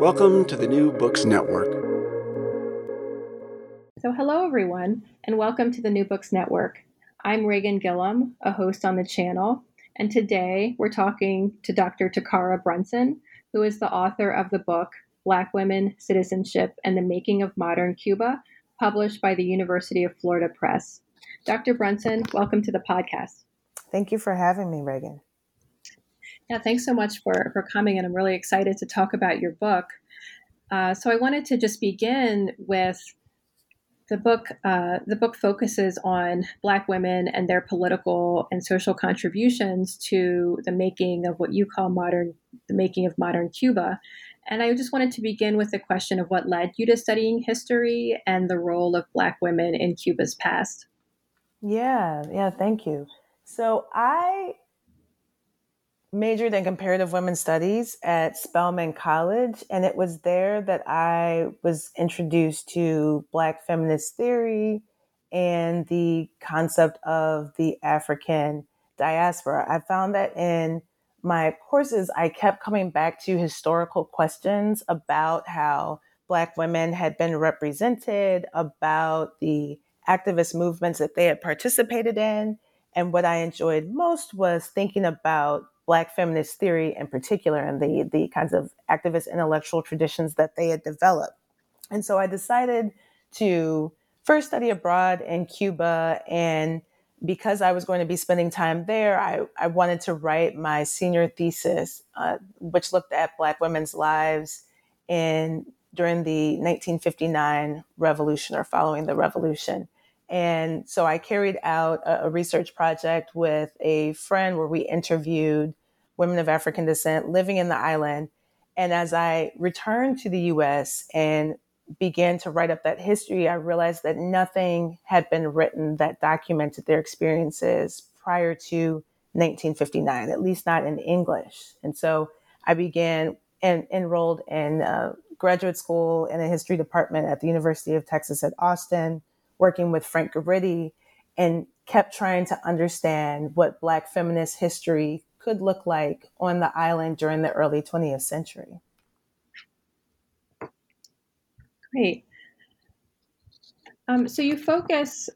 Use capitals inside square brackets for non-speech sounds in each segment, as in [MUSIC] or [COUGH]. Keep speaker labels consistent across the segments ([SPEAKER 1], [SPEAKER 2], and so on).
[SPEAKER 1] Welcome to the New Books Network.
[SPEAKER 2] So, hello everyone, and welcome to the New Books Network. I'm Reagan Gillum, a host on the channel, and today we're talking to Dr. Takkara Brunson, who is the author of the book Black Women, Citizenship, and the Making of Modern Cuba, published by the University of Florida Press. Dr. Brunson, welcome to the podcast.
[SPEAKER 3] Thank you for having me, Reagan.
[SPEAKER 2] Yeah, thanks so much for, for coming, and I'm really excited to talk about your book. Uh, so I wanted to just begin with the book. Uh, the book focuses on Black women and their political and social contributions to the making of what you call modern, the making of modern Cuba. And I just wanted to begin with the question of what led you to studying history and the role of Black women in Cuba's past.
[SPEAKER 3] Yeah, yeah, thank you. So I majored in comparative women's studies at Spelman College, and it was there that I was introduced to Black feminist theory and the concept of the African diaspora. I found that in my courses, I kept coming back to historical questions about how Black women had been represented, about the activist movements that they had participated in. And what I enjoyed most was thinking about Black feminist theory in particular and the, the kinds of activist intellectual traditions that they had developed. And so I decided to first study abroad in Cuba. And because I was going to be spending time there, I, I wanted to write my senior thesis, uh, which looked at Black women's lives in during the 1959 revolution or following the revolution. And so I carried out a, a, research project with a friend where we interviewed women of African descent living in the island. And as I returned to the US and began to write up that history, I realized that nothing had been written that documented their experiences prior to 1959, at least not in English. And so I began and enrolled in uh, graduate school in a history department at the University of Texas at Austin, working with Frank Guridy, and kept trying to understand what Black feminist history could look like on the island during the early 20th century.
[SPEAKER 2] Great. Um, so you focus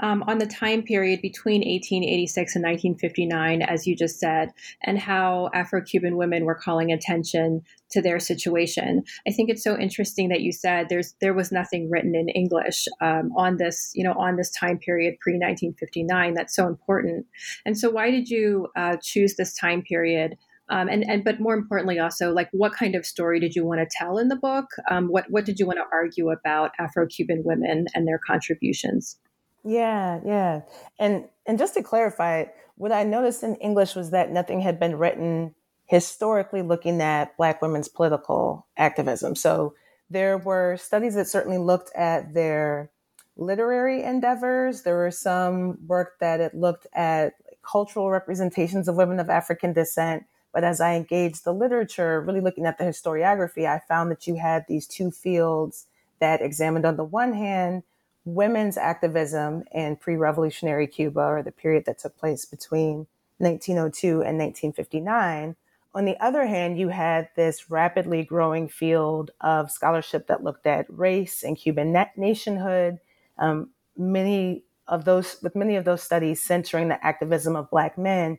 [SPEAKER 2] um, on the time period between 1886 and 1959, as you just said, and how Afro Cuban women were calling attention to their situation. I think it's so interesting that you said there's there was nothing written in English um, on this, you know, on this time period pre 1959. That's so important. And so, why did you uh, choose this time period? Um, and and but more importantly, also like what kind of story did you want to tell in the book? Um, what what did you want to argue about Afro Cuban women and their contributions?
[SPEAKER 3] Yeah, yeah. And and just to clarify, what I noticed in English was that nothing had been written historically looking at black women's political activism. So there were studies that certainly looked at their literary endeavors. There were some work that it looked at cultural representations of women of African descent, But as I engaged the literature, really looking at the historiography, I found that you had these two fields that examined, on the one hand, women's activism in pre revolutionary Cuba, or the period that took place between 1902 and 1959. On the other hand, you had this rapidly growing field of scholarship that looked at race and Cuban nationhood. Um, many of those, with many of those studies centering the activism of Black men,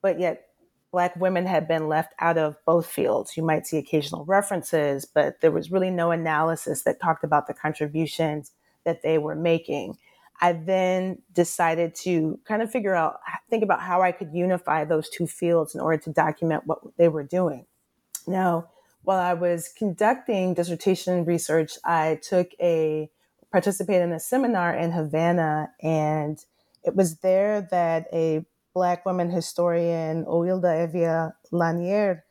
[SPEAKER 3] but yet Black women had been left out of both fields. You might see occasional references, but there was really no analysis that talked about the contributions that they were making. I then decided to kind of figure out, think about how I could unify those two fields in order to document what they were doing. Now, while I was conducting dissertation research, I took a participated in a seminar in Havana, and it was there that a Black woman historian, Oilda Hevia Lanier,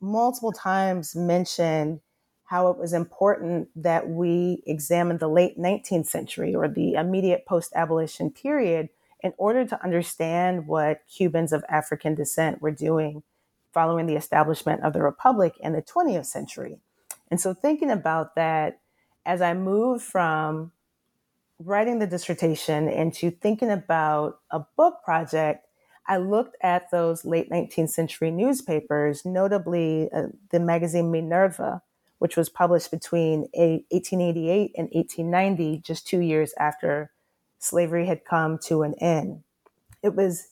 [SPEAKER 3] multiple times mentioned how it was important that we examine the late 19th century or the immediate post abolition period in order to understand what Cubans of African descent were doing following the establishment of the Republic in the 20th century. And so, thinking about that, as I moved from writing the dissertation into thinking about a book project, I looked at those late 19th century newspapers, notably uh, the magazine Minerva, which was published between 1888 and 1890, just two years after slavery had come to an end. It was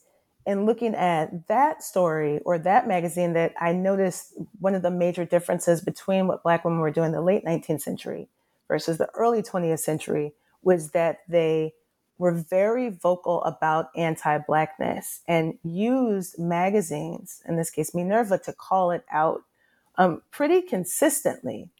[SPEAKER 3] in looking at that story or that magazine that I noticed one of the major differences between what Black women were doing in the late 19th century versus the early 20th century was that they were very vocal about anti Blackness and used magazines, in this case Minerva, to call it out um, pretty consistently.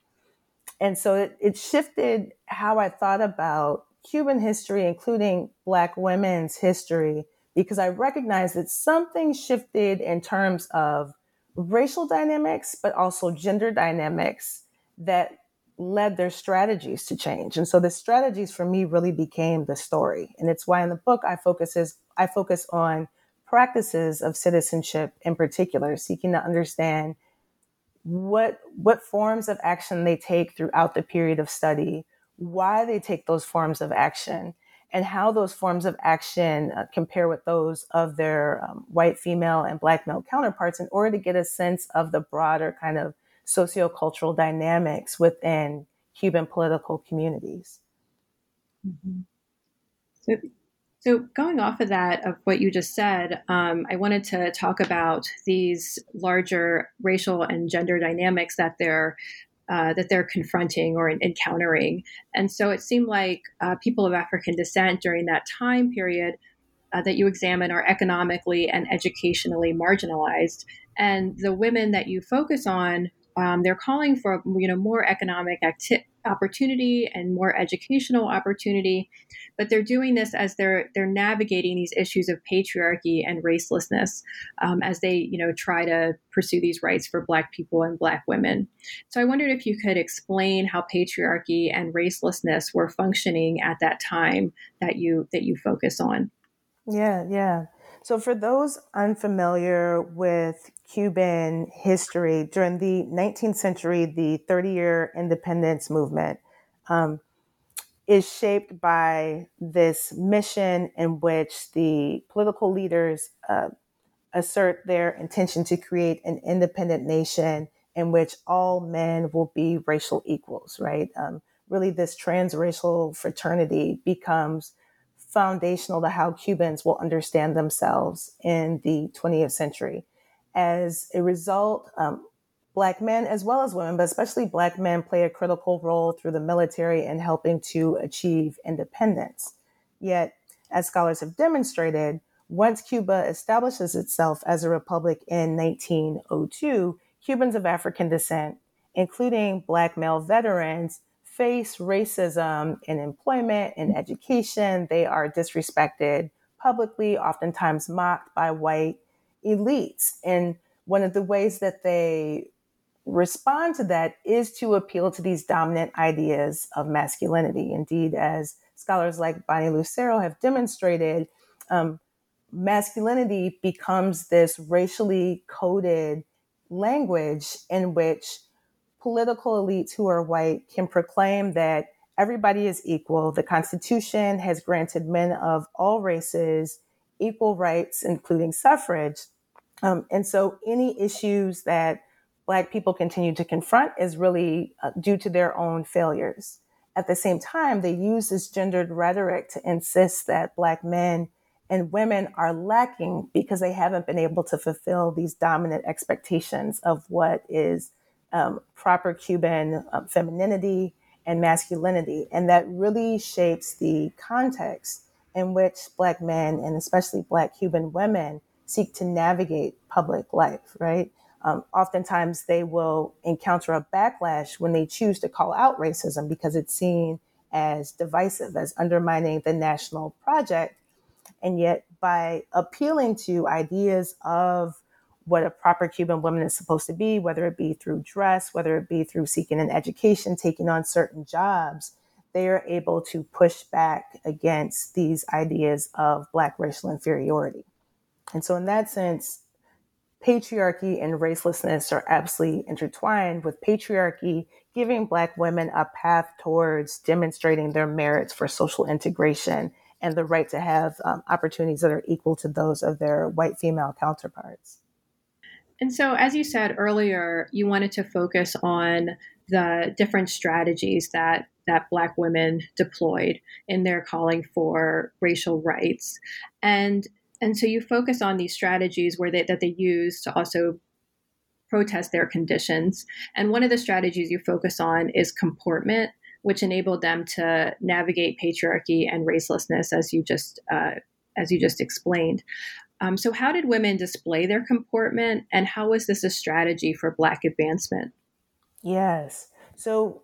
[SPEAKER 3] And so it, it shifted how I thought about Cuban history, including Black women's history, because I recognized that something shifted in terms of racial dynamics, but also gender dynamics that led their strategies to change. And so the strategies for me really became the story. And it's why in the book I focuses I focus on practices of citizenship in particular, seeking to understand what what forms of action they take throughout the period of study, why they take those forms of action, and how those forms of action uh, compare with those of their um, white female and black male counterparts in order to get a sense of the broader kind of sociocultural dynamics within Cuban political communities.
[SPEAKER 2] Mm-hmm. So so, going off of that, of what you just said, um, I wanted to talk about these larger racial and gender dynamics that they're uh, that they're confronting or encountering. And so, it seemed like uh, people of African descent during that time period uh, that you examine are economically and educationally marginalized, and the women that you focus on um, they're calling for you know more economic acti- opportunity and more educational opportunity, but they're doing this as they're they're navigating these issues of patriarchy and racelessness um, as they you know try to pursue these rights for Black people and Black women. So I wondered if you could explain how patriarchy and racelessness were functioning at that time that you that you focus on.
[SPEAKER 3] Yeah, yeah. So, for those unfamiliar with Cuban history, during the 19th century, the 30 year independence movement um, is shaped by this mission in which the political leaders uh, assert their intention to create an independent nation in which all men will be racial equals, right? Um, really, this transracial fraternity becomes foundational to how Cubans will understand themselves in the 20th century. As a result, um, Black men, as well as women, but especially Black men, play a critical role through the military in helping to achieve independence. Yet, as scholars have demonstrated, once Cuba establishes itself as a republic in 1902, Cubans of African descent, including Black male veterans, face racism in employment and education. They are disrespected publicly, oftentimes mocked by white elites. And one of the ways that they respond to that is to appeal to these dominant ideas of masculinity. Indeed, as scholars like Bonnie Lucero have demonstrated, um, masculinity becomes this racially coded language in which political elites who are white can proclaim that everybody is equal. The Constitution has granted men of all races equal rights, including suffrage. Um, and so any issues that Black people continue to confront is really uh, due to their own failures. At the same time, they use this gendered rhetoric to insist that Black men and women are lacking because they haven't been able to fulfill these dominant expectations of what is um, proper Cuban um, femininity and masculinity. And that really shapes the context in which Black men and especially Black Cuban women seek to navigate public life, right? Um, oftentimes they will encounter a backlash when they choose to call out racism because it's seen as divisive, as undermining the national project. And yet, by appealing to ideas of what a proper Cuban woman is supposed to be, whether it be through dress, whether it be through seeking an education, taking on certain jobs, they are able to push back against these ideas of Black racial inferiority. And so, in that sense, patriarchy and racelessness are absolutely intertwined, with patriarchy giving Black women a path towards demonstrating their merits for social integration and the right to have um, opportunities that are equal to those of their white female counterparts.
[SPEAKER 2] And so, as you said earlier, you wanted to focus on the different strategies that that Black women deployed in their calling for racial rights, and and so you focus on these strategies where they, that they use to also protest their conditions. And one of the strategies you focus on is comportment, which enabled them to navigate patriarchy and racelessness, as you just uh, as you just explained. Um, so, how did women display their comportment, and how was this a strategy for Black advancement?
[SPEAKER 3] Yes. So,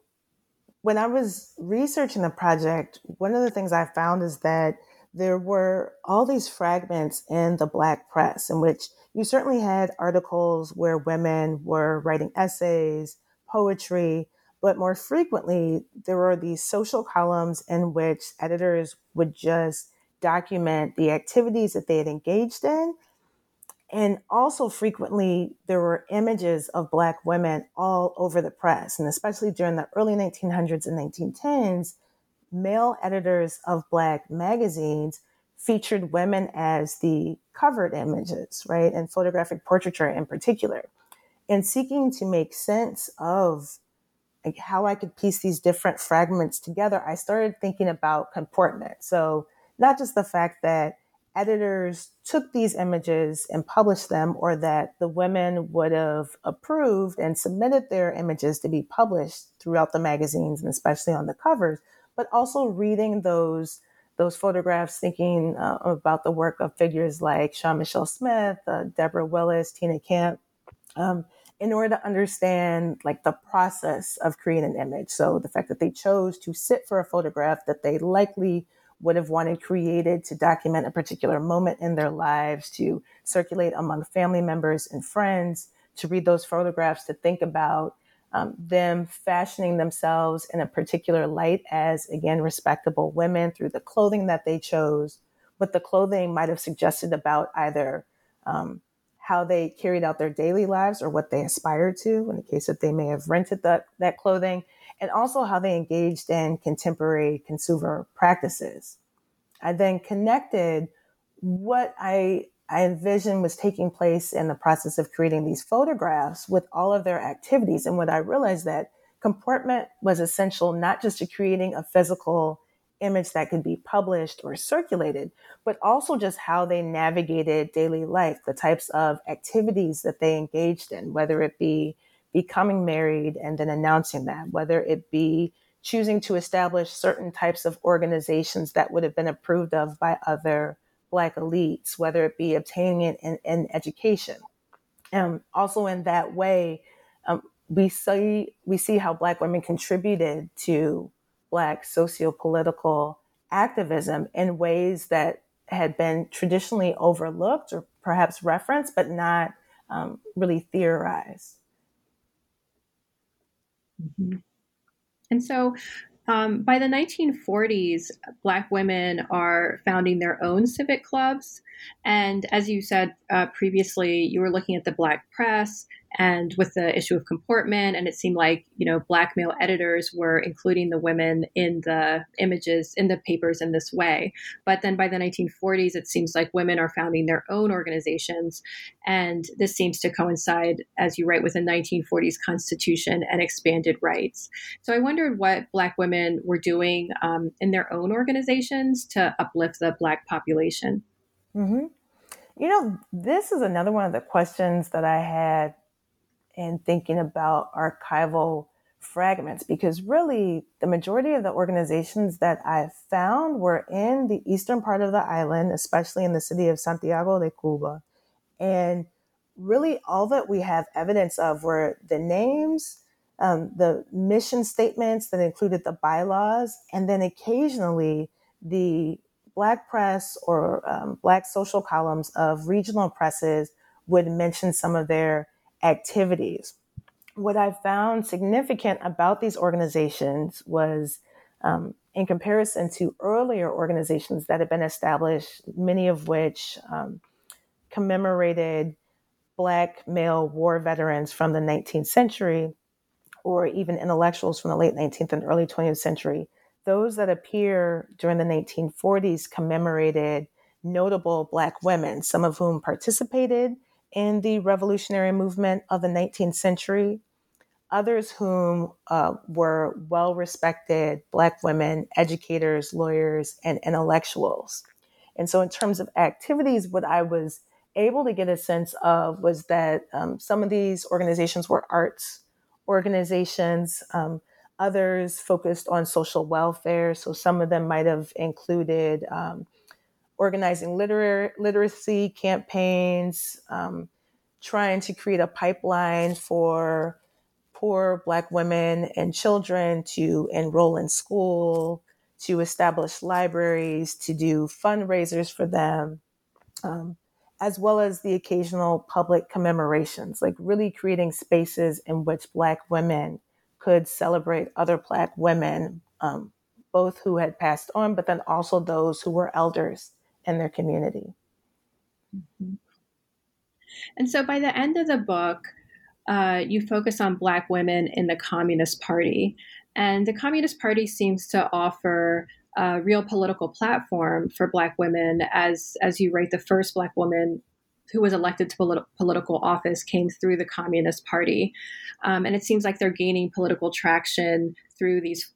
[SPEAKER 3] when I was researching the project, one of the things I found is that there were all these fragments in the Black press in which you certainly had articles where women were writing essays, poetry, but more frequently, there were these social columns in which editors would just document the activities that they had engaged in. And also, frequently, there were images of Black women all over the press. And especially during the early 1900s and 1910s, male editors of Black magazines featured women as the covered images, right? And photographic portraiture in particular. And seeking to make sense of like how I could piece these different fragments together, I started thinking about comportment. So not just the fact that editors took these images and published them or that the women would have approved and submitted their images to be published throughout the magazines and especially on the covers but also reading those those photographs thinking uh, about the work of figures like Shawn Michelle Smith, uh, Deborah Willis, Tina Campt, um, in order to understand like the process of creating an image. So the fact that they chose to sit for a photograph that they likely would have wanted created to document a particular moment in their lives, to circulate among family members and friends, to read those photographs, to think about um, them fashioning themselves in a particular light as, again, respectable women through the clothing that they chose, what the clothing might have suggested about either um, how they carried out their daily lives or what they aspired to, in the case that they may have rented that, that clothing, and also how they engaged in contemporary consumer practices. I then connected what I, I envisioned was taking place in the process of creating these photographs with all of their activities. And what I realized that comportment was essential not just to creating a physical image that could be published or circulated, but also just how they navigated daily life, the types of activities that they engaged in, whether it be becoming married and then announcing that, whether it be choosing to establish certain types of organizations that would have been approved of by other Black elites, whether it be obtaining it in, in education. Um, also, in that way, um, we see we see how Black women contributed to Black socio-political activism in ways that had been traditionally overlooked or perhaps referenced, but not um, really theorized.
[SPEAKER 2] Mm-hmm. And so, um, by the 1940s, Black women are founding their own civic clubs. And as you said uh, previously, you were looking at the Black press and with the issue of comportment and it seemed like you know black male editors were including the women in the images in the papers in this way. But then by the 1940s it seems like women are founding their own organizations and this seems to coincide as you write with the 1940s constitution and expanded rights. So i wondered what black women were doing um, in their own organizations to uplift the black population.
[SPEAKER 3] Mm-hmm. You know, this is another one of the questions that I had and thinking about archival fragments because really the majority of the organizations that I found were in the eastern part of the island, especially in the city of Santiago de Cuba. And really all that we have evidence of were the names, um, the mission statements that included the bylaws, and then occasionally the Black press or um, Black social columns of regional presses would mention some of their activities. What I found significant about these organizations was, um, in comparison to earlier organizations that had been established, many of which um, commemorated Black male war veterans from the 19th century, or even intellectuals from the late 19th and early 20th century. Those that appear during the 1940s commemorated notable Black women, some of whom participated in the revolutionary movement of the 19th century, others whom uh, were well respected Black women, educators, lawyers, and intellectuals. And so, in terms of activities, what I was able to get a sense of was that um, some of these organizations were arts organizations. Um, others focused on social welfare. So some of them might have included um, organizing literary, literacy campaigns, um, trying to create a pipeline for poor Black women and children to enroll in school, to establish libraries, to do fundraisers for them, um, as well as the occasional public commemorations, like really creating spaces in which Black women could celebrate other Black women, um, both who had passed on, but then also those who were elders in their community.
[SPEAKER 2] Mm-hmm. And so by the end of the book, uh, you focus on Black women in the Communist Party. And the Communist Party seems to offer a real political platform for Black women. As, as you write, the first Black woman who was elected to politi- political office came through the Communist Party. Um, and it seems like they're gaining political traction through these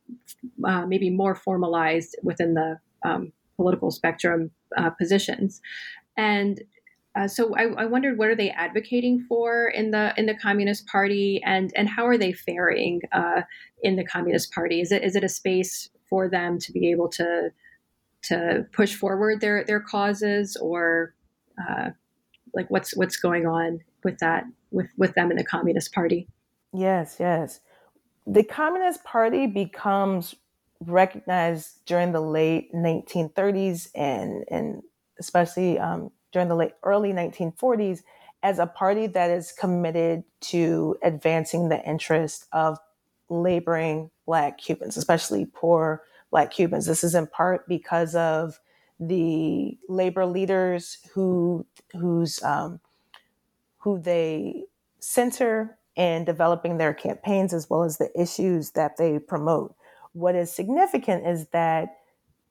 [SPEAKER 2] uh, maybe more formalized within the um, political spectrum uh, positions. And uh, so I, I, wondered what are they advocating for in the in the Communist Party, and and how are they faring uh, in the Communist Party? Is it is it a space for them to be able to to push forward their their causes, or uh, like what's what's going on with that with with them in the Communist Party?
[SPEAKER 3] Yes, yes. The Communist Party becomes recognized during the late 1930s and, and especially um, during the late early 1940s as a party that is committed to advancing the interest of laboring Black Cubans, especially poor Black Cubans. This is in part because of the labor leaders who who's um, who they center in developing their campaigns as well as the issues that they promote what is significant is that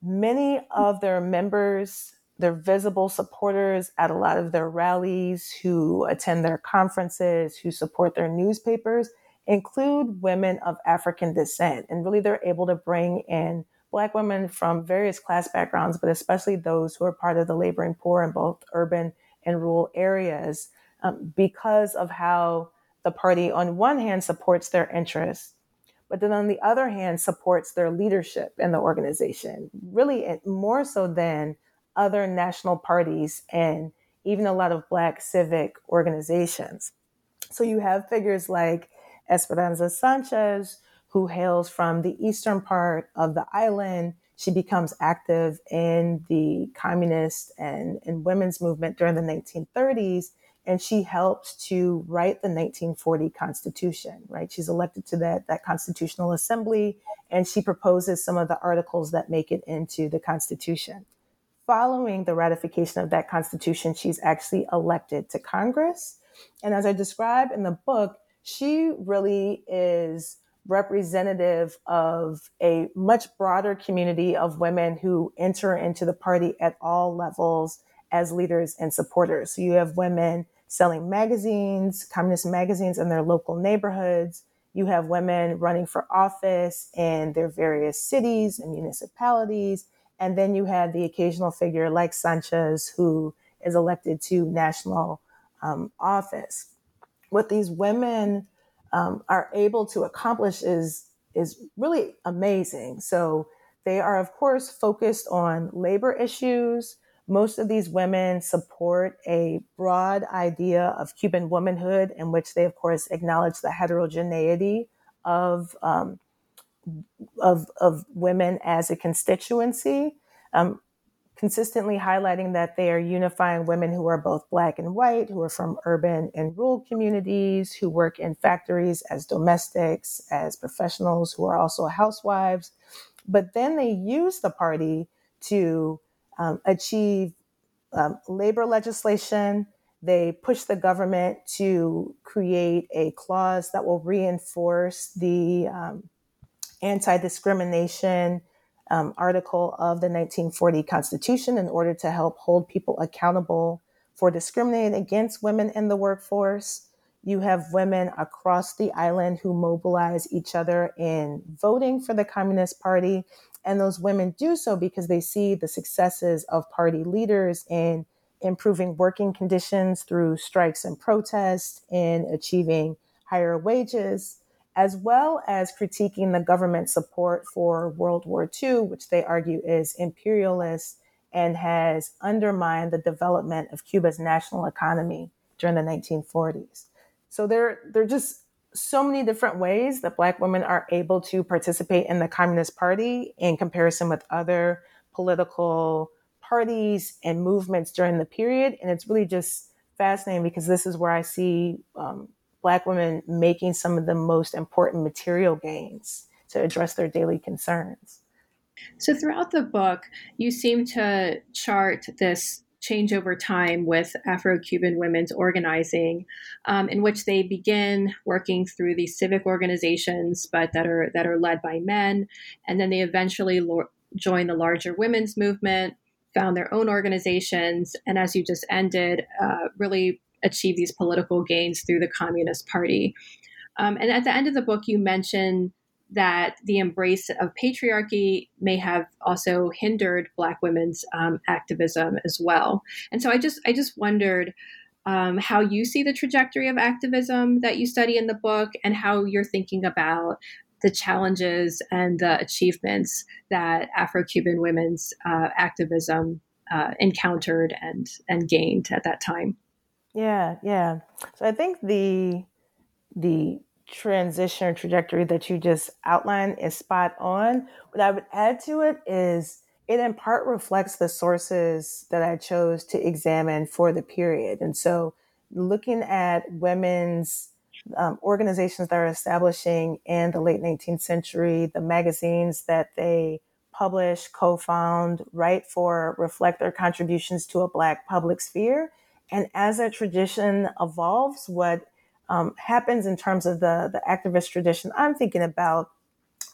[SPEAKER 3] many of their members, their visible supporters at a lot of their rallies, who attend their conferences, who support their newspapers, include women of African descent. And really, they're able to bring in Black women from various class backgrounds, but especially those who are part of the laboring poor in both urban and rural areas, um, because of how the party, on one hand, supports their interests but then on the other hand supports their leadership in the organization really eh, more so than other national parties and even a lot of black civic organizations. So you have figures like esperanza sanchez who hails from the eastern part of the island. She becomes active in the communist and, and women's movement during the 1930s and she helped to write the 1940 Constitution. Right, she's elected to that that constitutional assembly, and she proposes some of the articles that make it into the Constitution. Following the ratification of that Constitution, she's actually elected to Congress, and as I describe in the book, she really is representative of a much broader community of women who enter into the party at all levels as leaders and supporters. So you have women selling magazines, communist magazines in their local neighborhoods. You have women running for office in their various cities and municipalities. And then you have the occasional figure like Sanchez, who is elected to national um, office. What these women um, are able to accomplish is is really amazing. So they are, of course, focused on labor issues. Most of these women support a broad idea of Cuban womanhood, in which they, of course, acknowledge the heterogeneity of um, of, of women as a constituency. Um, consistently highlighting that they are unifying women who are both black and white, who are from urban and rural communities, who work in factories as domestics, as professionals, who are also housewives. But then they use the party to um, achieve um, labor legislation. They push the government to create a clause that will reinforce the um, anti discrimination um, article of the 1940 Constitution in order to help hold people accountable for discriminating against women in the workforce. You have women across the island who mobilize each other in voting for the Communist Party. And those women do so because they see the successes of party leaders in improving working conditions through strikes and protests, in achieving higher wages, as well as critiquing the government support for World War II, which they argue is imperialist and has undermined the development of Cuba's national economy during the 1940s. So there are just so many different ways that Black women are able to participate in the Communist Party in comparison with other political parties and movements during the period. And it's really just fascinating because this is where I see um, Black women making some of the most important material gains to address their daily concerns.
[SPEAKER 2] So, throughout the book, you seem to chart this change over time with Afro Cuban women's organizing, um, in which they begin working through these civic organizations, but that are that are led by men, and then they eventually lo- join the larger women's movement, found their own organizations, and as you just ended, uh, really achieve these political gains through the Communist Party. Um, and at the end of the book, you mention that the embrace of patriarchy may have also hindered Black women's um, activism as well. And so I just I just wondered um, how you see the trajectory of activism that you study in the book, and how you're thinking about the challenges and the achievements that Afro-Cuban women's uh, activism uh, encountered and and gained at that time.
[SPEAKER 3] Yeah, yeah. So I think the the transition or trajectory that you just outlined is spot on. What I would add to it is it in part reflects the sources that I chose to examine for the period. And so looking at women's um, organizations that are establishing in the late 19th century, the magazines that they publish, co-found, write for, reflect their contributions to a Black public sphere and as that tradition evolves, what um, happens in terms of the, the activist tradition I'm thinking about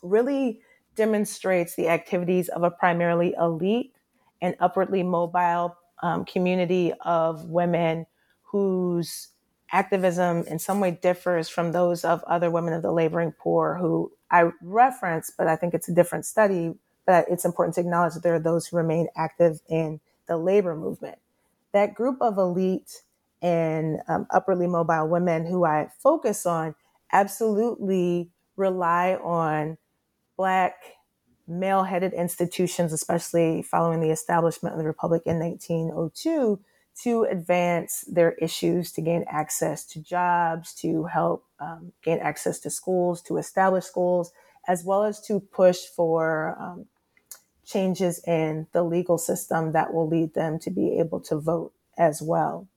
[SPEAKER 3] really demonstrates the activities of a primarily elite and upwardly mobile um, community of women whose activism in some way differs from those of other women of the laboring poor who I reference, but I think it's a different study. But it's important to acknowledge that there are those who remain active in the labor movement that group of elite and um, upperly mobile women who I focus on absolutely rely on Black male headed institutions, especially following the establishment of the Republic in 1902, to advance their issues, to gain access to jobs, to help um, gain access to schools, to establish schools, as well as to push for um, changes in the legal system that will lead them to be able to vote as well.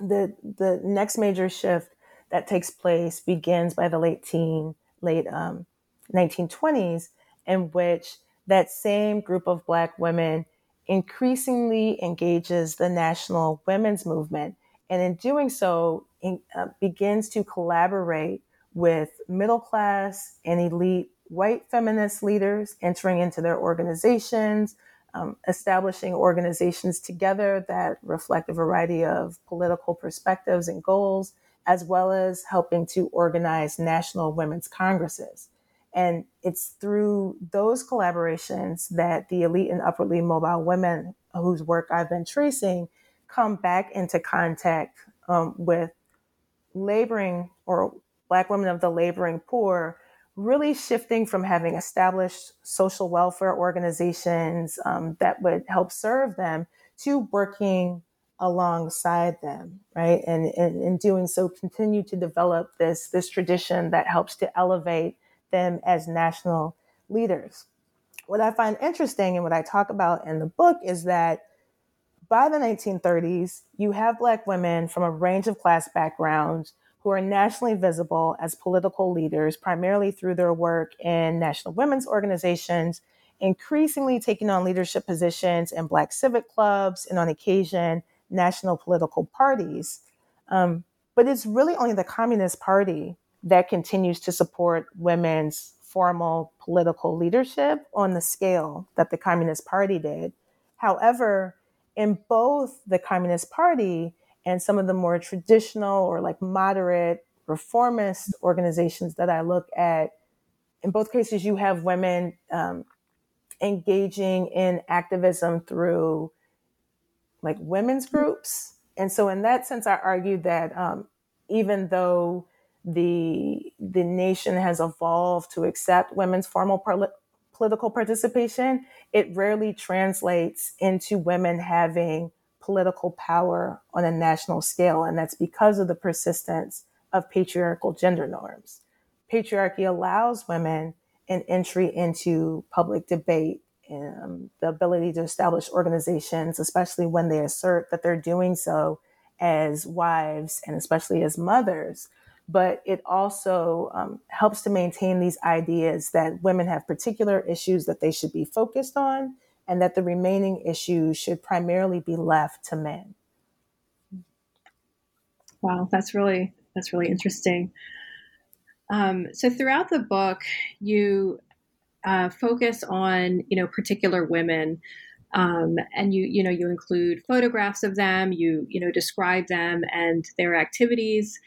[SPEAKER 3] The the next major shift that takes place begins by the late teen, late um, 1920s, in which that same group of Black women increasingly engages the national women's movement. And in doing so, in, uh, begins to collaborate with middle class and elite white feminist leaders entering into their organizations, um, establishing organizations together that reflect a variety of political perspectives and goals, as well as helping to organize national women's congresses. And it's through those collaborations that the elite and upwardly mobile women whose work I've been tracing come back into contact um, with laboring or Black women of the laboring poor, really shifting from having established social welfare organizations um, that would help serve them to working alongside them, right? And, in doing so, continue to develop this, this tradition that helps to elevate them as national leaders. What I find interesting and what I talk about in the book is that by the 1930s, you have Black women from a range of class backgrounds who are nationally visible as political leaders, primarily through their work in national women's organizations, increasingly taking on leadership positions in Black civic clubs and, on occasion, national political parties. Um, but it's really only the Communist Party that continues to support women's formal political leadership on the scale that the Communist Party did. However, in both the Communist Party and some of the more traditional or like moderate reformist organizations that I look at, in both cases, you have women um, engaging in activism through like women's groups. And so, in that sense, I argue that um, even though the the nation has evolved to accept women's formal political participation, it rarely translates into women having political power on a national scale, and that's because of the persistence of patriarchal gender norms. Patriarchy allows women an entry into public debate and um, the ability to establish organizations, especially when they assert that they're doing so as wives and especially as mothers but it also um, helps to maintain these ideas that women have particular issues that they should be focused on and that the remaining issues should primarily be left to men.
[SPEAKER 2] Wow that's really that's really interesting. Um, so throughout the book you uh, focus on you know particular women um, and you you know you include photographs of them you you know describe them and their activities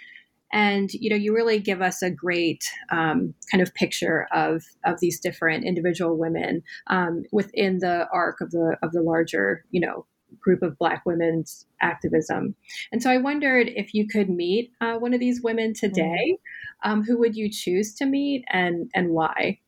[SPEAKER 2] and you know you really give us a great um, kind of picture of of these different individual women um, within the arc of the of the larger you know group of black women's activism and so i wondered if you could meet uh, one of these women today mm-hmm. um, who would you choose to meet and and why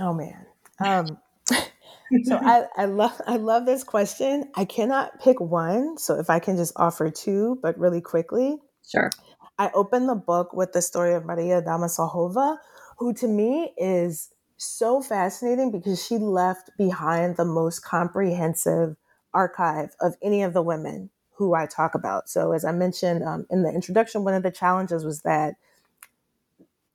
[SPEAKER 3] oh man um, [LAUGHS] so I, I love I love this question. I cannot pick one. So if I can just offer two, but really quickly.
[SPEAKER 2] Sure.
[SPEAKER 3] I opened the book with the story of Maria Damasa Jova, who to me is so fascinating because she left behind the most comprehensive archive of any of the women who I talk about. So, as I mentioned um, in the introduction, one of the challenges was that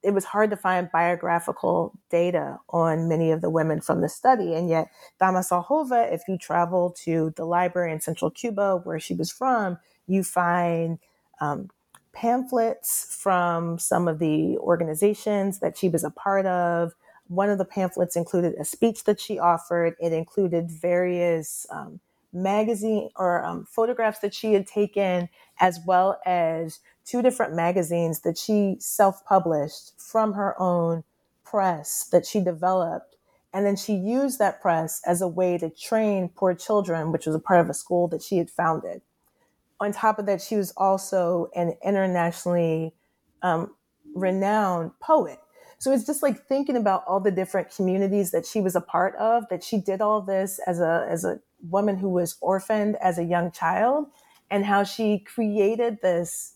[SPEAKER 3] it was hard to find biographical data on many of the women from the study. And yet, Damasa Jova, if you travel to the library in central Cuba, where she was from, you find um, pamphlets from some of the organizations that she was a part of. One of the pamphlets included a speech that she offered. It included various um, magazine or um, photographs that she had taken, as well as two different magazines that she self published from her own press that she developed. And then she used that press as a way to train poor children, which was a part of a school that she had founded on top of that, she was also an internationally um, renowned poet. So it's just like thinking about all the different communities that she was a part of, that she did all this as a, as a woman who was orphaned as a young child, and how she created this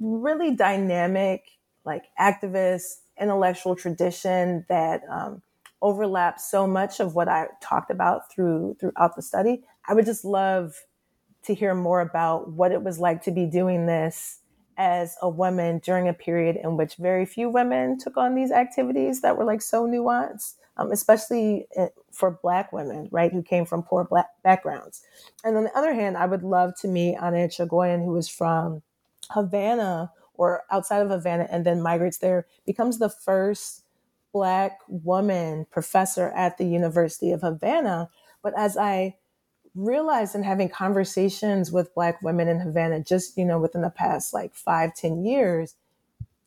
[SPEAKER 3] really dynamic, like activist, intellectual tradition that um, overlaps so much of what I talked about through throughout the study. I would just love to hear more about what it was like to be doing this as a woman during a period in which very few women took on these activities that were like so nuanced, um, especially eh, for Black women, right, who came from poor Black backgrounds. And on the other hand, I would love to meet Ana who was from Havana or outside of Havana and then migrates there, becomes the first Black woman professor at the University of Havana. But as I realized in having conversations with black women in havana just you know within the past like five ten years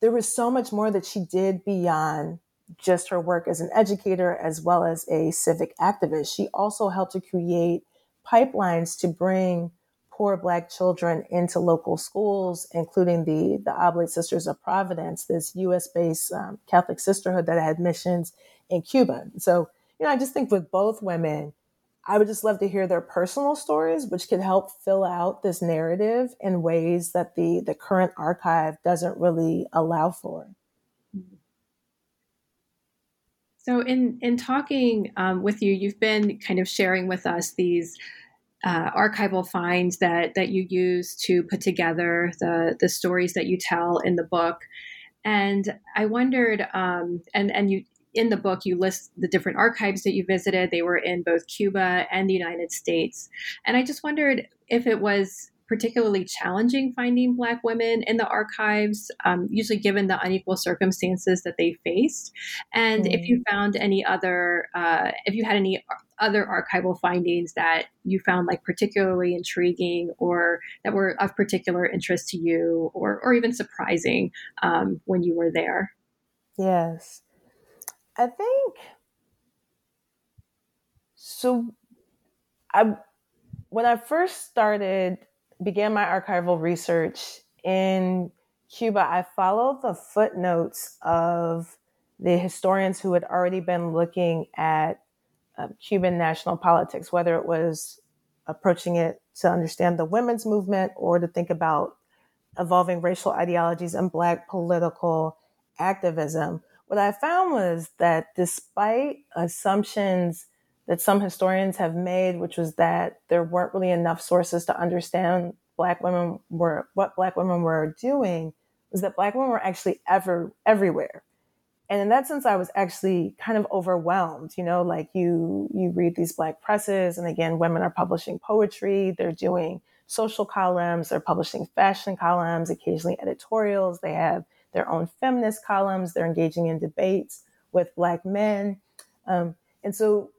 [SPEAKER 3] there was so much more that she did beyond just her work as an educator as well as a civic activist. She also helped to create pipelines to bring poor black children into local schools including the the oblate sisters of providence this us based um, catholic sisterhood that had missions in cuba. So you know i just think with both women I would just love to hear their personal stories, which could help fill out this narrative in ways that the, the current archive doesn't really allow for.
[SPEAKER 2] So, in in talking um, with you, you've been kind of sharing with us these uh, archival finds that that you use to put together the the stories that you tell in the book. And I wondered, um, and and you in the book, you list the different archives that you visited. They were in both Cuba and the United States. And I just wondered if it was particularly challenging finding Black women in the archives, um, usually given the unequal circumstances that they faced. And mm. if you mm. found any other, uh, if you had any other archival findings that you found like particularly intriguing or that were of particular interest to you or, or even surprising um, when you were there.
[SPEAKER 3] Yes. I think so. I when I first started began my archival research in Cuba, I followed the footnotes of the historians who had already been looking at uh, Cuban national politics, whether it was approaching it to understand the women's movement or to think about evolving racial ideologies and Black political activism what I found was that despite assumptions that some historians have made, which was that there weren't really enough sources to understand black women were what black women were doing, was that black women were actually ever everywhere. And in that sense, I was actually kind of overwhelmed. You know, like you you read these black presses, and again, women are publishing poetry, they're doing social columns, they're publishing fashion columns, occasionally editorials. They have their own feminist columns. They're engaging in debates with Black men. Um, and so,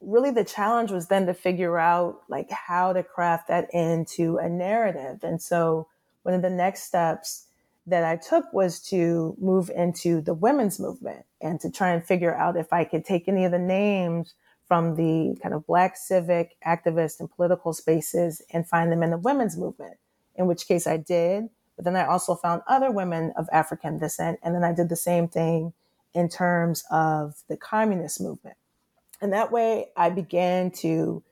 [SPEAKER 3] really, the challenge was then to figure out like how to craft that into a narrative. And so, one of the next steps that I took was to move into the women's movement and to try and figure out if I could take any of the names from the kind of Black civic activist and political spaces and find them in the women's movement, in which case I did. But then I also found other women of African descent. And then I did the same thing in terms of the communist movement. And that way I began to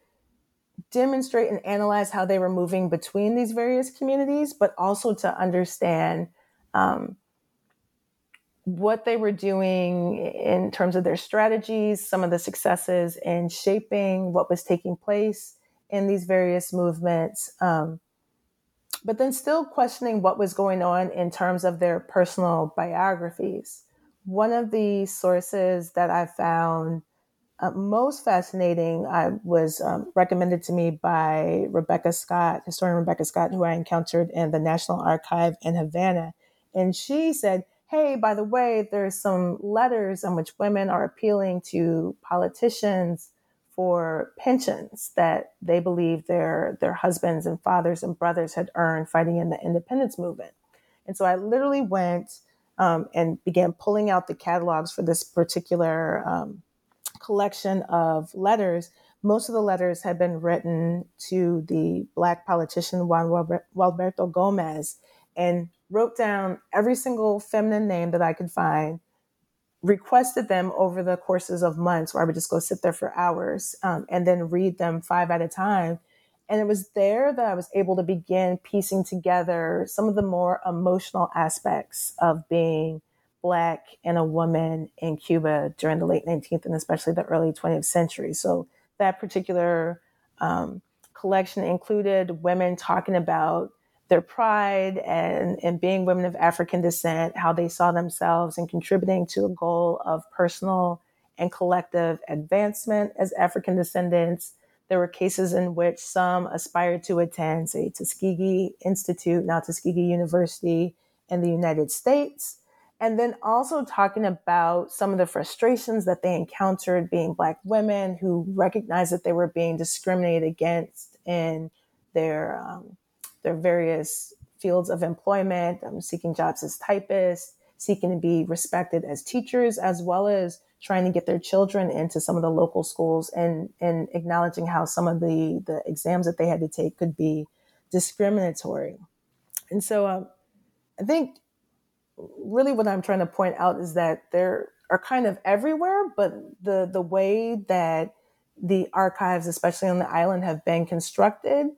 [SPEAKER 3] demonstrate and analyze how they were moving between these various communities, but also to understand um, what they were doing in terms of their strategies, some of the successes in shaping what was taking place in these various movements. Um, but then still questioning what was going on in terms of their personal biographies. One of the sources that I found uh, most fascinating I was um, recommended to me by Rebecca Scott, historian Rebecca Scott, who I encountered in the National Archive in Havana. And she said, Hey, by the way, there's some letters in which women are appealing to politicians for pensions that they believe their their husbands and fathers and brothers had earned fighting in the independence movement. And so I literally went um, and began pulling out the catalogs for this particular um, collection of letters. Most of the letters had been written to the black politician Juan Gualberto Gomez and wrote down every single feminine name that I could find requested them over the courses of months where I would just go sit there for hours um, and then read them five at a time. And it was there that I was able to begin piecing together some of the more emotional aspects of being Black and a woman in Cuba during the late 19th and especially the early 20th century. So that particular um, collection included women talking about their pride and, and being women of African descent, how they saw themselves and contributing to a goal of personal and collective advancement as African descendants. There were cases in which some aspired to attend, say, Tuskegee Institute, now Tuskegee University in the United States. And then also talking about some of the frustrations that they encountered being Black women who recognized that they were being discriminated against in their um, their various fields of employment, um, seeking jobs as typists, seeking to be respected as teachers, as well as trying to get their children into some of the local schools and, and acknowledging how some of the, the exams that they had to take could be discriminatory. And so um, I think really what I'm trying to point out is that there are kind of everywhere, but the, the way that the archives, especially on the island, have been constructed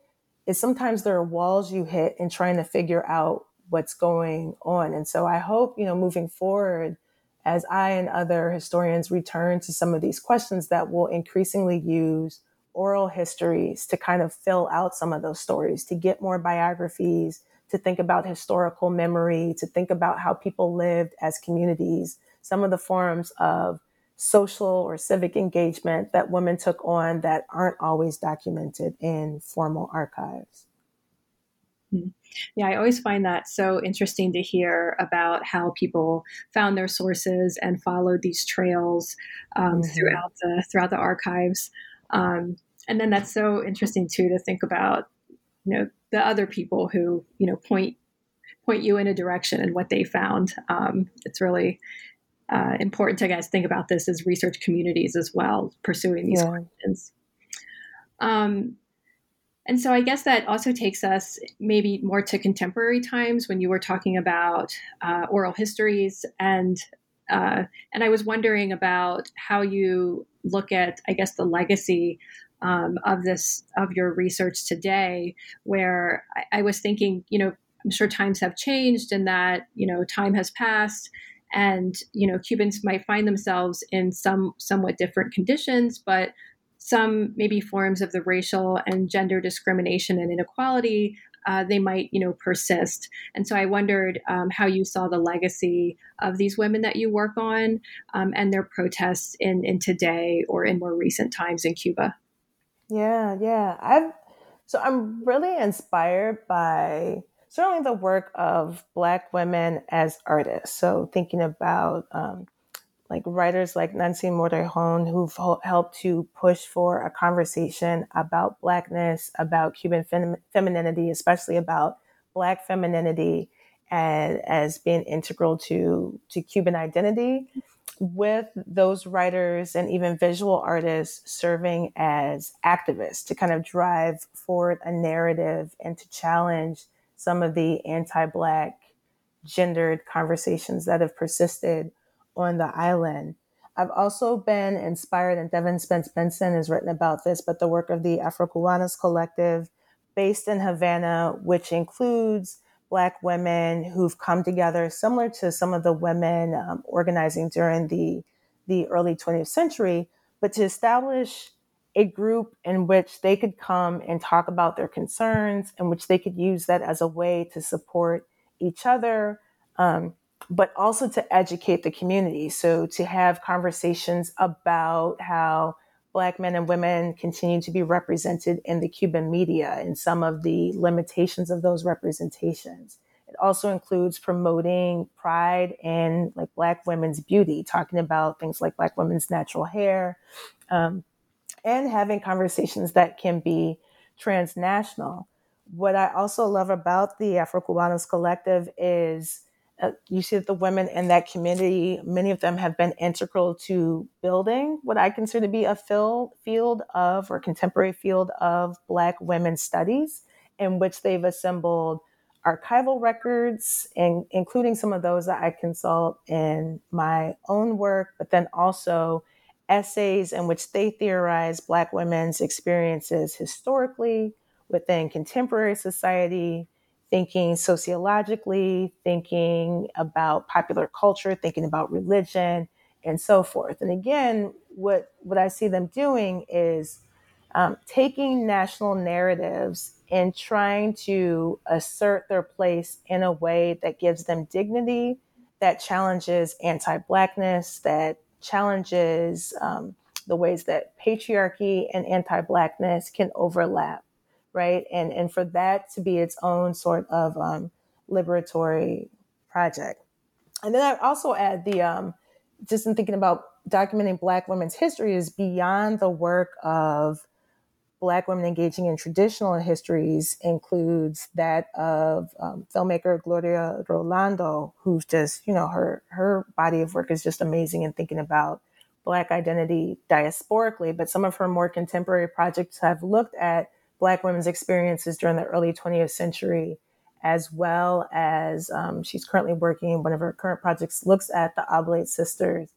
[SPEAKER 3] is sometimes there are walls you hit in trying to figure out what's going on. And so I hope, you know, moving forward, as I and other historians return to some of these questions, that we'll increasingly use oral histories to kind of fill out some of those stories, to get more biographies, to think about historical memory, to think about how people lived as communities, some of the forms of social or civic engagement that women took on that aren't always documented in formal archives.
[SPEAKER 2] Hmm. Yeah, I always find that so interesting to hear about how people found their sources and followed these trails um, mm-hmm. throughout the throughout the archives. Um, and then that's so interesting too to think about, you know, the other people who you know point point you in a direction and what they found. Um, it's really uh, important to guys think about this as research communities as well, pursuing these yeah. questions. Um, and so I guess that also takes us maybe more to contemporary times when you were talking about uh, oral histories and uh, and I was wondering about how you look at I guess the legacy um, of this of your research today, where I, I was thinking you know I'm sure times have changed and that you know time has passed and you know cubans might find themselves in some somewhat different conditions but some maybe forms of the racial and gender discrimination and inequality uh, they might you know persist. And so i wondered um, how you saw the legacy of these women that you work on um, and their protests in in today or in more recent times in cuba.
[SPEAKER 3] Yeah yeah. I've so i'm really inspired by certainly the work of Black women as artists. So thinking about um, like writers like Nancy Morejón, who've helped to push for a conversation about Blackness, about Cuban fem- femininity, especially about Black femininity as, as being integral to, to Cuban identity, with those writers and even visual artists serving as activists to kind of drive forward a narrative and to challenge some of the anti Black gendered conversations that have persisted on the island. I've also been inspired, and Devyn Spence Benson has written about this, but the work of the Afro Cubanas Collective based in Havana, which includes Black women who've come together, similar to some of the women um, organizing during the, the early 20th century, but to establish a group in which they could come and talk about their concerns, in which they could use that as a way to support each other, um, but also to educate the community. So to have conversations about how Black men and women continue to be represented in the Cuban media and some of the limitations of those representations. It also includes promoting pride in like Black women's beauty, talking about things like Black women's natural hair, um, and having conversations that can be transnational. What I also love about the Afro Cubanas Collective is uh, you see that the women in that community, many of them have been integral to building what I consider to be a field of or contemporary field of Black women's studies, in which they've assembled archival records, and including some of those that I consult in my own work, but then also essays in which they theorize Black women's experiences historically within contemporary society, thinking sociologically, thinking about popular culture, thinking about religion, and so forth. And again, what, what I see them doing is um, taking national narratives and trying to assert their place in a way that gives them dignity, that challenges anti Blackness, that challenges um, the ways that patriarchy and anti Blackness can overlap, right? And, and for that to be its own sort of um, liberatory project. And then I also add the, um, just in thinking about documenting Black women's history is beyond the work of Black women engaging in traditional histories includes that of um, filmmaker Gloria Rolando, who's just, you know, her her body of work is just amazing in thinking about Black identity diasporically. But some of her more contemporary projects have looked at Black women's experiences during the early 20th century, as well as um, she's currently working. One of her current projects looks at the Oblate sisters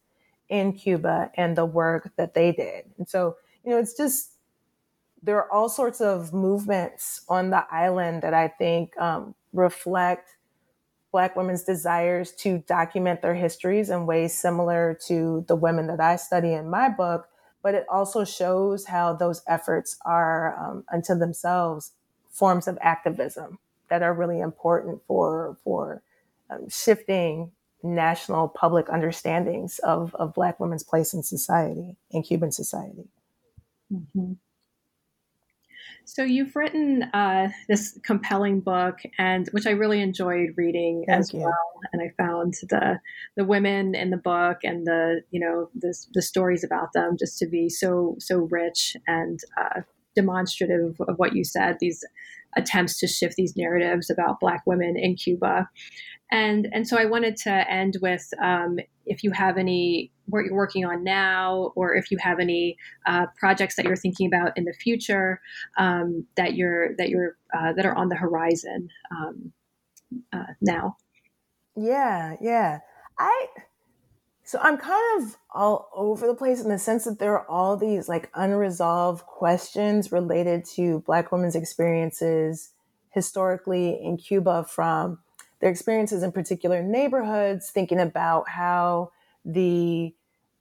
[SPEAKER 3] in Cuba and the work that they did. And so, you know, it's just there are all sorts of movements on the island that I think um, reflect Black women's desires to document their histories in ways similar to the women that I study in my book. But it also shows how those efforts are, um, unto themselves, forms of activism that are really important for for um, shifting national public understandings of, of Black women's place in society, in Cuban society.
[SPEAKER 2] Mm-hmm. So you've written uh, this compelling book, and which I really enjoyed reading
[SPEAKER 3] Thank
[SPEAKER 2] as
[SPEAKER 3] you.
[SPEAKER 2] well. And I found the the women in the book and the you know the the stories about them just to be so so rich and uh, demonstrative of what you said. These attempts to shift these narratives about Black women in Cuba, and and so I wanted to end with um, if you have any what you're working on now, or if you have any uh, projects that you're thinking about in the future um, that you're that you're uh, that are on the horizon um, uh, now.
[SPEAKER 3] Yeah, yeah. I so I'm kind of all over the place in the sense that there are all these like unresolved questions related to Black women's experiences historically in Cuba from their experiences in particular neighborhoods, thinking about how the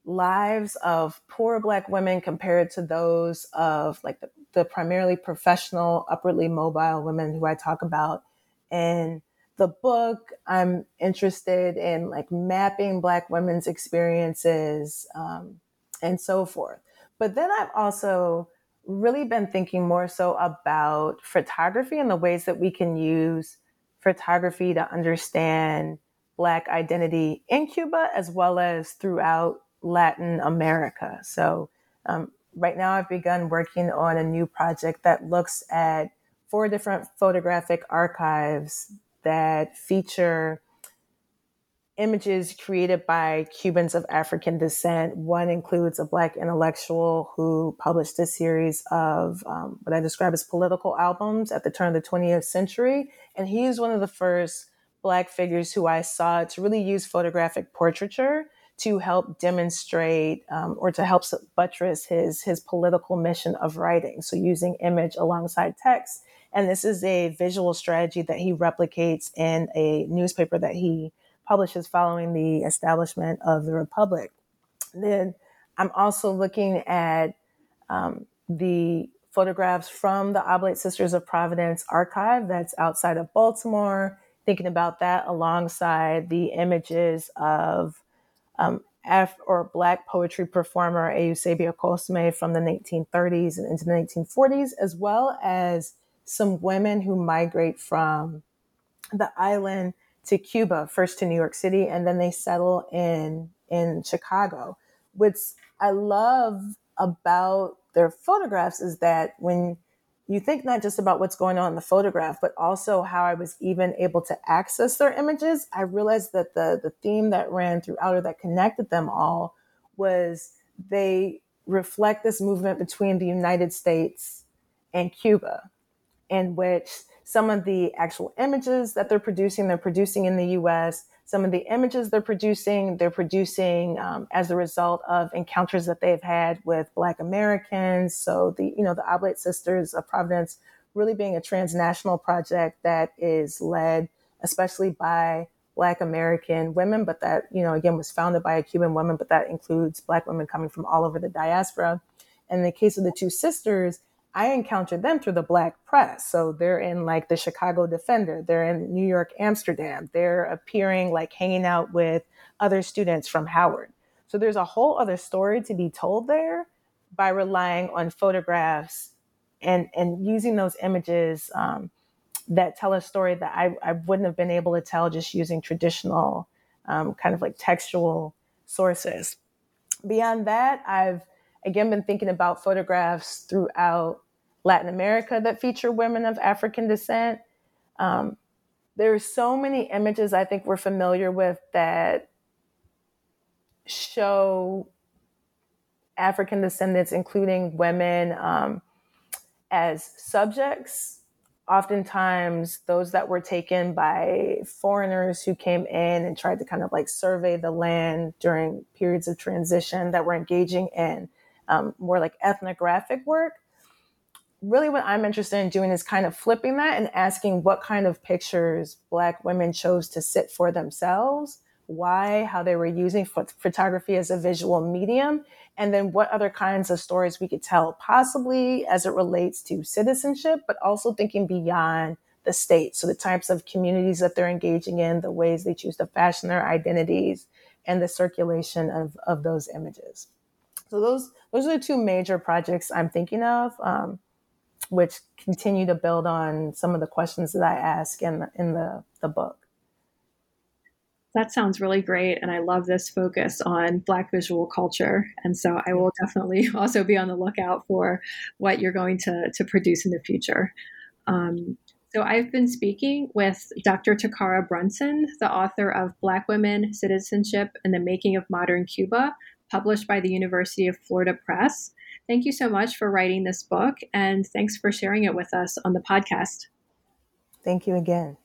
[SPEAKER 3] lives of poor Black women compared to those of like the, the primarily professional, upwardly mobile women who I talk about in the book. I'm interested in like mapping Black women's experiences um, and so forth. But then I've also really been thinking more so about photography and the ways that we can use photography to understand Black identity in Cuba as well as throughout Latin America. So, um, right now, I've begun working on a new project that looks at four different photographic archives that feature images created by Cubans of African descent. One includes a Black intellectual who published a series of um, what I describe as political albums at the turn of the 20th century. And he's one of the first Black figures who I saw to really use photographic portraiture to help demonstrate um, or to help buttress his, his political mission of writing. So using image alongside text. And this is a visual strategy that he replicates in a newspaper that he publishes following the establishment of the Republic. Then I'm also looking at um, the photographs from the Oblate Sisters of Providence archive that's outside of Baltimore, thinking about that alongside the images of um, or Black poetry performer Eusebia Cosme from the 1930s and into the 1940s, as well as some women who migrate from the island to Cuba, first to New York City, and then they settle in in Chicago. What I love about their photographs is that when you think not just about what's going on in the photograph, but also how I was even able to access their images, I realized that the the theme that ran throughout or that connected them all was they reflect this movement between the United States and Cuba, in which some of the actual images that they're producing, they're producing in the US. Some of the images they're producing, they're producing um, as a result of encounters that they've had with Black Americans. So the, you know, the Oblate Sisters of Providence really being a transnational project that is led especially by Black American women, but that, you know, again was founded by a Cuban woman, but that includes Black women coming from all over the diaspora in the case of the two sisters, I encountered them through the black press. So they're in like the Chicago Defender, they're in New York, Amsterdam, they're appearing like hanging out with other students from Howard. So there's a whole other story to be told there by relying on photographs and, and using those images um, that tell a story that I, I wouldn't have been able to tell just using traditional um, kind of like textual sources. Beyond that, I've again been thinking about photographs throughout Latin America that feature women of African descent. Um, there are so many images I think we're familiar with that show African descendants, including women, um, as subjects oftentimes those that were taken by foreigners who came in and tried to kind of like survey the land during periods of transition that were engaging in um, more like ethnographic work. Really, what I'm interested in doing is kind of flipping that and asking what kind of pictures Black women chose to sit for themselves, why, how they were using photography as a visual medium, and then what other kinds of stories we could tell, possibly as it relates to citizenship, but also thinking beyond the state. So the types of communities that they're engaging in, the ways they choose to fashion their identities, and the circulation of, of those images. So those those are the two major projects I'm thinking of, um, which continue to build on some of the questions that I ask in the, in the, the book.
[SPEAKER 2] That sounds really great. And I love this focus on Black visual culture. And so I will definitely [LAUGHS] also be on the lookout for what you're going to, to produce in the future. Um, so I've been speaking with Dr. Takkara Brunson, the author of Black Women, Citizenship, and the Making of Modern Cuba, published by the University of Florida Press. Thank you so much for writing this book, and thanks for sharing it with us on the podcast.
[SPEAKER 3] Thank you again.